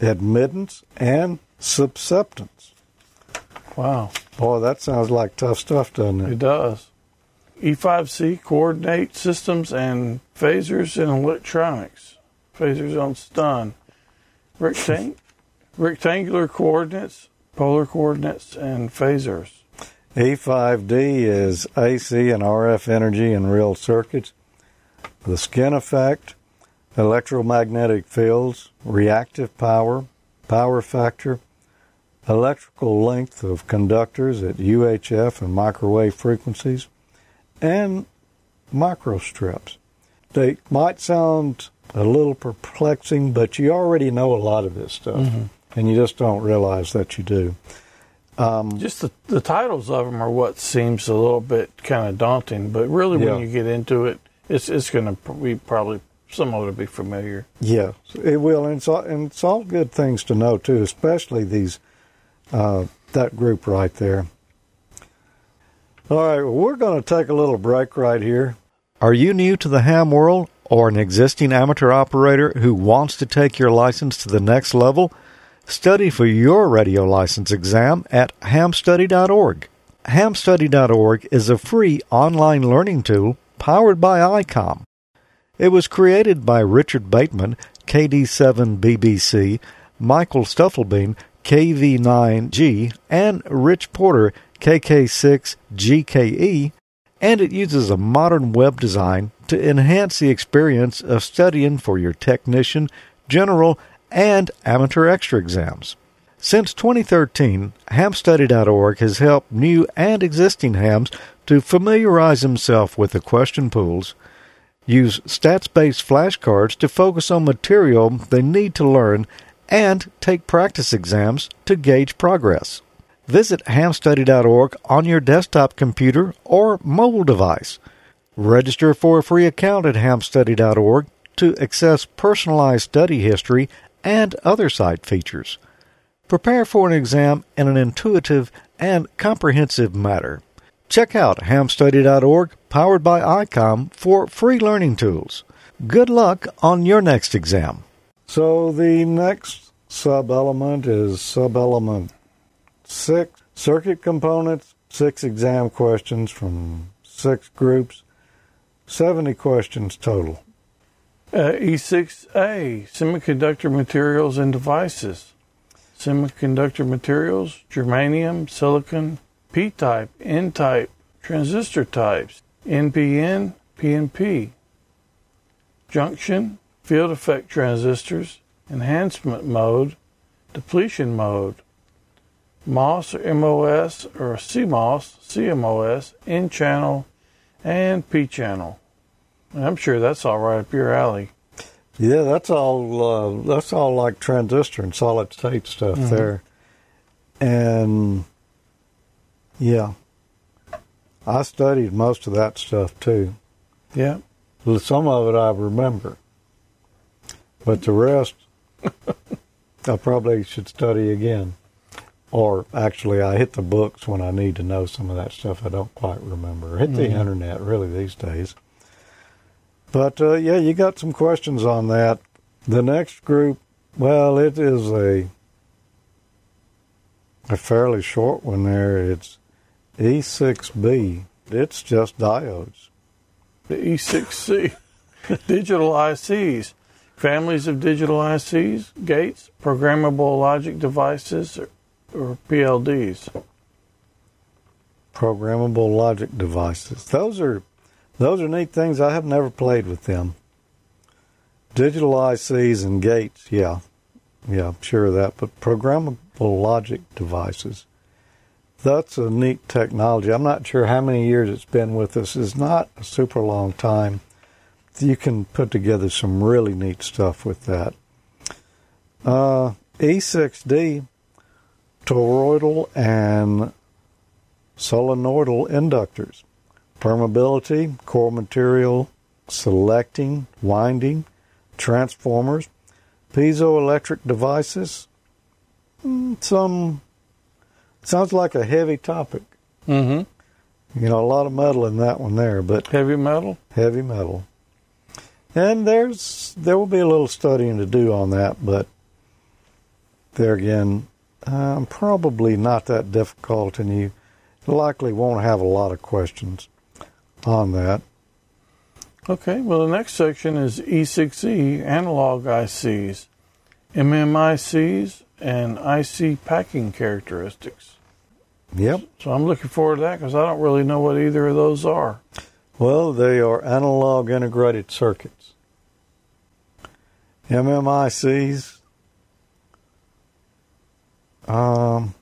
admittance and susceptance. Wow, Boy, that sounds like tough stuff, doesn't it it? does. E5C coordinate systems and phasors in electronics. Phasers on stun. Rectang- rectangular coordinates, polar coordinates, and phasors. E5D is AC and RF energy in real circuits, the skin effect, electromagnetic fields, reactive power, power factor, electrical length of conductors at UHF and microwave frequencies, and microstrips. They might sound a little perplexing, but you already know a lot of this stuff, mm-hmm. And you just don't realize that you do. Um, Just the, the titles of them are what seems a little bit kind of daunting, but really Yeah. when you get into it, it's it's going to be probably somewhat to be familiar. Yeah, it will, and it's all, and it's all good things to know too, especially these uh, that group right there. All right, well, we're going to take a little break right here. Are you new to the ham world or an existing amateur operator who wants to take your license to the next level? Study for your radio license exam at hamstudy.org. Hamstudy.org is a free online learning tool powered by ICOM. It was created by Richard Bateman, KD7BBC, Michael Stufflebeam, KV9G, and Rich Porter, KK6GKE, and it uses a modern web design to enhance the experience of studying for your technician, general, and amateur extra exams. Since 2013, hamstudy.org has helped new and existing hams to familiarize themselves with the question pools, use stats based flashcards to focus on material they need to learn, and take practice exams to gauge progress. Visit hamstudy.org on your desktop computer or mobile device. Register for a free account at hamstudy.org to access personalized study history and other site features. Prepare for an exam in an intuitive and comprehensive manner. Check out hamstudy.org, powered by ICOM, for free learning tools. Good luck on your next exam. So the next sub element is sub element six circuit components, six exam questions from six groups, 70 questions total. Uh, E6A semiconductor materials and devices. Semiconductor materials, germanium, silicon, P type, N type, transistor types, NPN, PNP. Junction, field effect transistors, enhancement mode, depletion mode. MOS or MOS or CMOS, CMOS, N channel, and P channel. I'm sure that's all right up your alley. Yeah, that's all. Uh, that's all like transistor and solid state stuff there. And Yeah. I studied most of that stuff too. Yeah. Some of it I remember. But the rest, I probably should study again. Or actually, I hit the books when I need to know some of that stuff I don't quite remember. Hit the Mhm. internet, really, these days. But uh, yeah, you got some questions on that. The next group, well, it is a a fairly short one there. It's E6B. It's just diodes. The E6C. digital ICs. Families of digital ICs, gates, programmable logic devices, or, or PLDs. programmable logic devices. Those are those are neat things. I have never played with them. Digital ICs and gates, yeah, yeah, I'm sure of that. But programmable logic devices, that's a neat technology. I'm not sure how many years it's been with us. It's not a super long time. You can put together some really neat stuff with that. Uh, E6D, toroidal and solenoidal inductors, permeability, core material, selecting, winding, transformers, piezoelectric devices. Mm, Some sounds like a heavy topic. Mm-hmm. You know, a lot of metal in that one there, but Heavy metal. heavy metal. And there's there will be a little studying to do on that, but there again, um, probably not that difficult, and you likely won't have a lot of questions on that. Okay, well, the next section is E6E analog ICs, MMICs, and IC packing characteristics. Yep. So I'm looking forward to that because I don't really know what either of those are. Well, they are analog integrated circuits. MMICs. Um.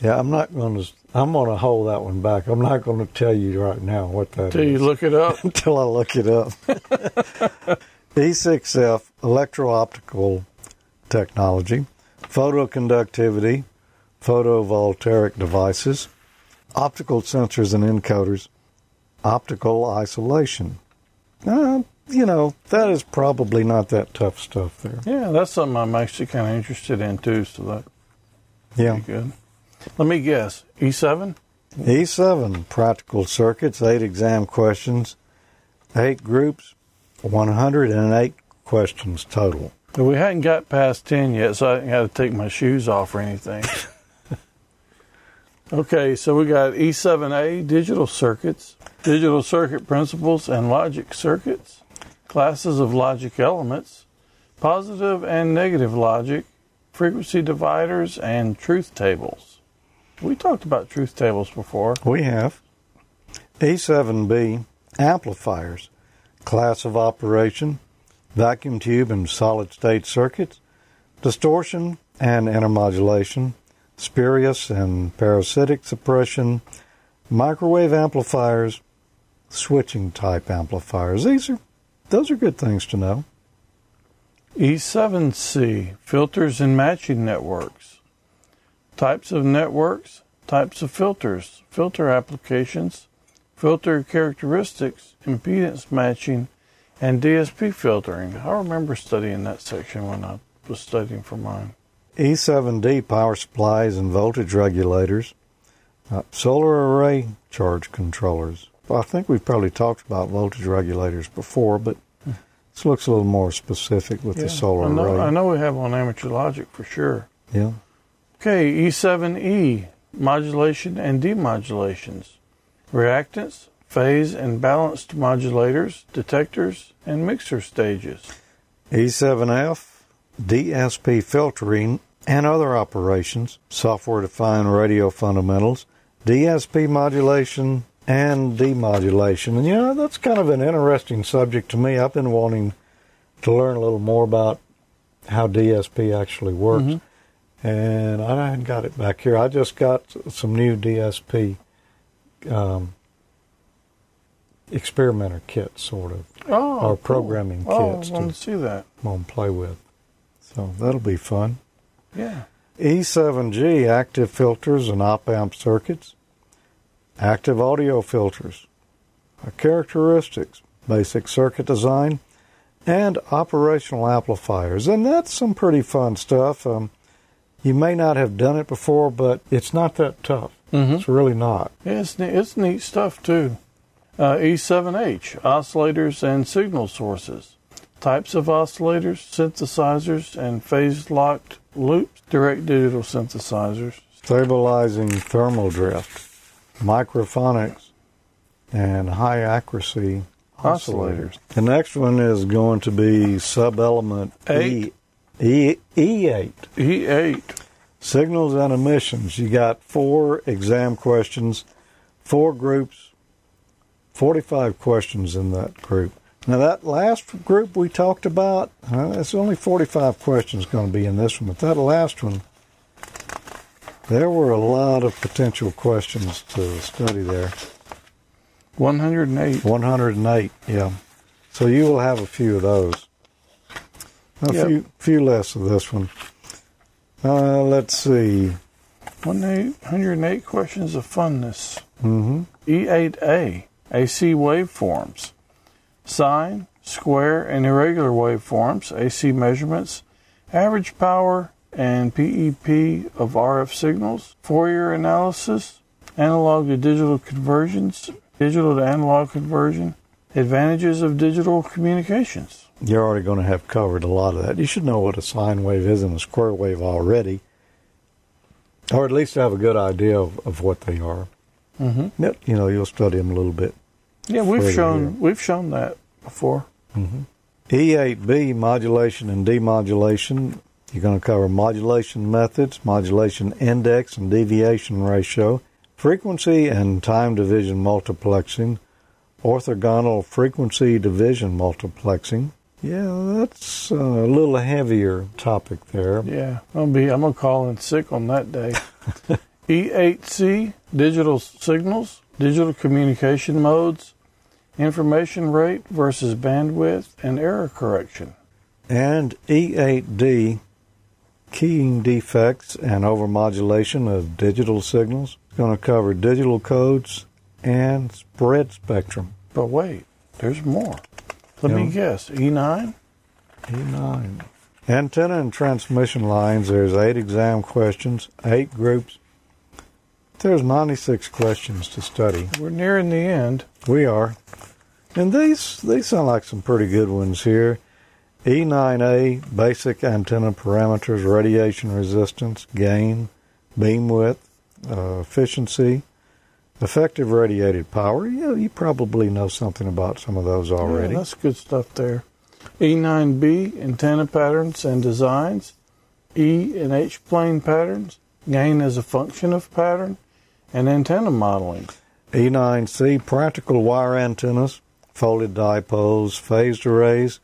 Yeah, I'm not going to. I'm going to hold that one back. I'm not going to tell you right now what that is Till you look it up. until I look it up. E6F electro-optical technology, photoconductivity, photovoltaic devices, optical sensors and encoders, optical isolation. Uh, you know, that is probably not that tough stuff there. Yeah, that's something I'm actually kind of interested in too. So that Yeah. good. Let me guess. E E7. E7 practical circuits, eight exam questions, eight groups, 108 questions total. We hadn't got past 10 yet, so I hadn't have to take my shoes off or anything. okay, so we got E7A digital circuits, digital circuit principles and logic circuits, classes of logic elements, positive and negative logic, frequency dividers, and truth tables. We talked about truth tables before. We have E7B amplifiers, class of operation, vacuum tube and solid state circuits, distortion and intermodulation, spurious and parasitic suppression, microwave amplifiers, switching type amplifiers. These are those are good things to know. E7C, filters and matching networks. Types of networks, types of filters, filter applications, filter characteristics, impedance matching, and DSP filtering. I remember studying that section when I was studying for mine. E7D power supplies and voltage regulators, uh, solar array charge controllers. Well, I think we've probably talked about voltage regulators before, but this looks a little more specific with the solar I know, array. I know we have on amateur logic for sure. Yeah. Okay, E7E, modulation and demodulations, reactance, phase and balanced modulators, detectors, and mixer stages. E7F, DSP filtering and other operations, software defined radio fundamentals, DSP modulation and demodulation. And you know, that's kind of an interesting subject to me. I've been wanting to learn a little more about how DSP actually works. Mhm. And I hadn't got it back here. I just got some new DSP um, experimenter kits, sort of, Oh, or cool. programming Oh, kits I want to to see that. come on play with. So that'll be fun. Yeah. E7G active filters and op amp circuits, active audio filters, characteristics, basic circuit design, and operational amplifiers. And that's some pretty fun stuff. Um, you may not have done it before, but it's not that tough. Mm-hmm. It's really not. It's, it's neat stuff too. Uh, E7H, oscillators and signal sources. Types of oscillators, synthesizers, and phase locked loops, direct digital synthesizers. Stabilizing thermal drift, microphonics, and high accuracy Oscillators. The next one is going to be sub-element Eight. E, e, E8. E8, Signals and emissions. You got four exam questions, four groups, 45 questions in that group. Now, that last group we talked about, uh, it's only 45 questions going to be in this one, but that last one, there were a lot of potential questions to study there. 108. 108, yeah. So you will have a few of those. A Yep. few, few less of this one. Uh, let's see. 108 questions of funness. hmm E8A, AC waveforms. Sine, square, and irregular waveforms, AC measurements, average power and PEP of RF signals, Fourier analysis, analog to digital conversions, digital to analog conversion, advantages of digital communications. You're already going to have covered a lot of that. You should know what a sine wave is and a square wave already, or at least have a good idea of, of what they are. Mm-hmm. Yep, You know, you'll study them a little bit. Yeah, we've shown here. we've shown that before. E8B, modulation and demodulation. You're going to cover modulation methods, modulation index and deviation ratio, frequency and time division multiplexing, orthogonal frequency division multiplexing. Yeah, that's a little heavier topic there. Yeah, I'm gonna be. I'm gonna call in sick on that day. E8C digital signals, digital communication modes, information rate versus bandwidth, and error correction. And E8D, keying defects and overmodulation of digital signals. It's going to cover digital codes and spread spectrum. But wait, there's more. Let me Yeah. guess. E E9. E9. Antenna and transmission lines, there's eight exam questions, eight groups. There's 96 questions to study. We're nearing the end. We are. And these these sound like some pretty good ones here. E9A, basic antenna parameters, radiation resistance, gain, beam width, uh, efficiency, effective radiated power. Yeah, you probably know something about some of those already. Yeah, that's good stuff there. E9B antenna patterns and designs. E and H plane patterns. Gain as a function of pattern, and antenna modeling. E9C, practical wire antennas, folded dipoles, phased arrays,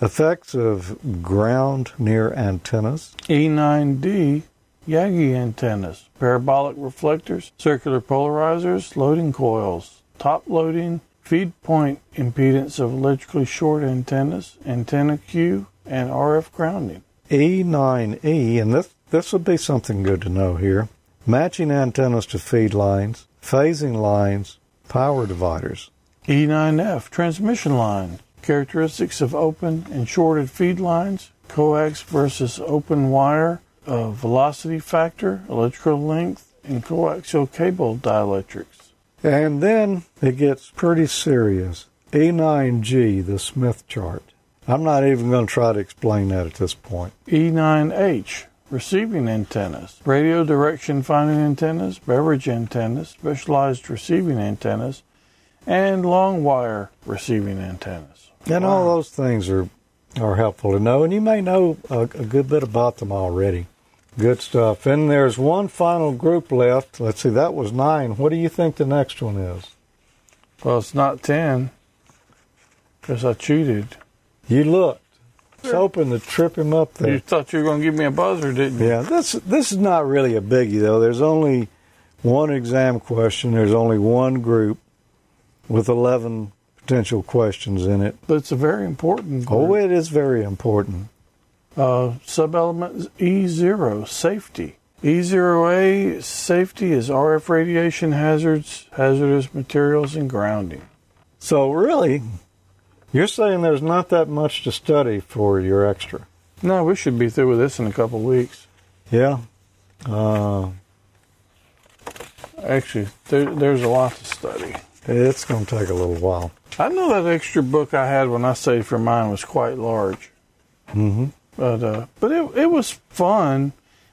effects of ground near antennas, E9D Yagi antennas, parabolic reflectors, circular polarizers, loading coils, top loading, feed point impedance of electrically short antennas, antenna Q, and RF grounding. E9E, and this this would be something good to know here. Matching antennas to feed lines, phasing lines, power dividers. E9F transmission line, characteristics of open and shorted feed lines, coax versus open wire, uh, velocity factor, electrical length, and coaxial cable dielectrics. And then it gets pretty serious. E9G, the Smith chart. I'm not even going to try to explain that at this point. E9H, receiving antennas, radio direction finding antennas, beverage antennas, specialized receiving antennas, and long wire receiving antennas. And all those things are are helpful to know, and you may know a, a good bit about them already. Good stuff. And there's one final group left. Let's see, that was nine. What do you think the next one is? Well, it's not 10 because I cheated. You looked. It's hoping to trip him up there. You thought you were going to give me a buzzer, didn't you? Yeah, this this is not really a biggie though. There's only one exam question. There's only one group with 11 potential questions in it. But it's a very important. Oh, it is very important. Uh, subelement E0, safety. E0A, safety is RF radiation hazards, hazardous materials, and grounding. So really, you're saying there's not that much to study for your extra. No, we should be through with this in a couple of weeks. Yeah. Uh, Actually, there, there's a lot to study. it's going to take a little while. I know that extra book I had when I studied for mine was quite large, Mm-hmm. But uh, but it it was fun.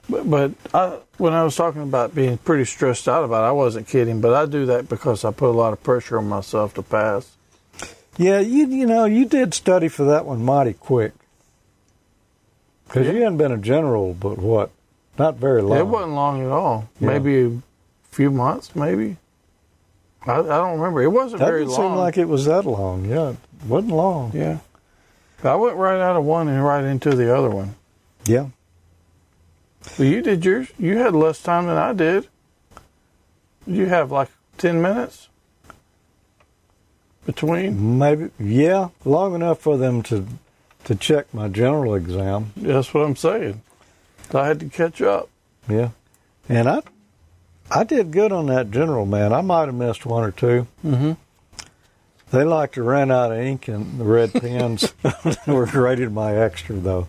But, but I, when I was talking about being pretty stressed out about it, I wasn't kidding. But I do that because I put a lot of pressure on myself to pass. Yeah, you you know you did study for that one mighty quick because Yeah. you hadn't been a general, but what? Not very long. It wasn't long at all. Yeah. Maybe a few months, maybe. I, I don't remember. It wasn't That very didn't long. seem like it was that long. Yeah, it wasn't long. yeah. I went right out of one and right into the other one. Yeah. Well, you did yours. You had less time than I did. You have like ten minutes between. Maybe, yeah, long enough for them to to check my general exam. That's what I'm saying. I had to catch up. Yeah, and I I did good on that general man. I might have missed one or two. Mm-hmm. They like to run out of ink and the red pens were graded my extra though.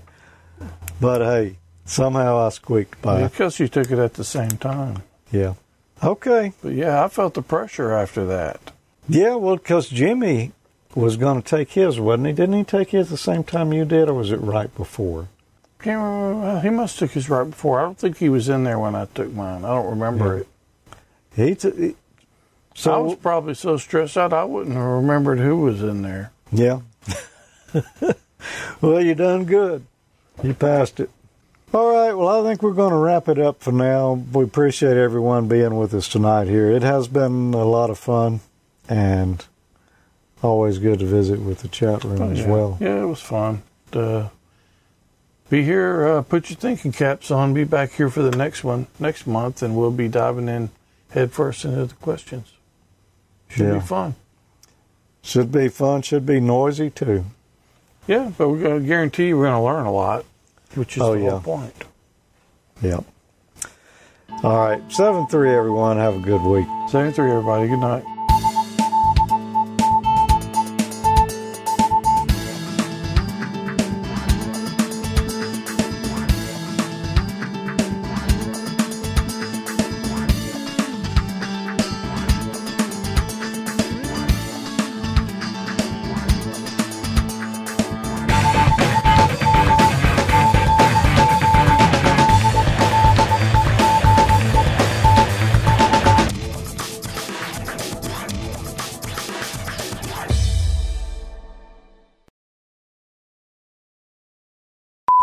But hey, somehow I squeaked by. Because you took it at the same time. Yeah. Okay. But yeah, I felt the pressure after that. Yeah, well, because Jimmy was going to take his, wasn't he? Didn't he take his the same time you did, or was it right before? Can't remember. He must have took his right before. I don't think he was in there when I took mine. I don't remember Yeah. it. He t- he- so I was probably so stressed out I wouldn't have remembered who was in there. Yeah. well, you done good. You passed it. All right. Well, I think we're going to wrap it up for now. We appreciate everyone being with us tonight here. It has been a lot of fun and always good to visit with the chat room as yeah. well. Yeah, it was fun. Uh, be here. Uh, put your thinking caps on. Be back here for the next one next month, and we'll be diving in headfirst into the questions. Should Yeah. be fun. Should be fun. Should be noisy too. Yeah, but we're going to guarantee you we're going to learn a lot, which is Oh, the yeah. whole point. Yep. All right. 7 3, everyone. Have a good week. Seven three, everybody. Good night.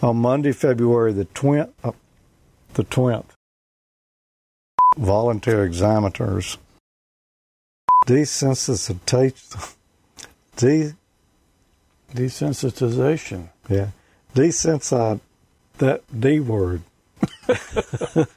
On Monday, February the 20th, uh, the 20th, volunteer examiners desensitization, de, Desensitization. yeah, desensitized, that D word.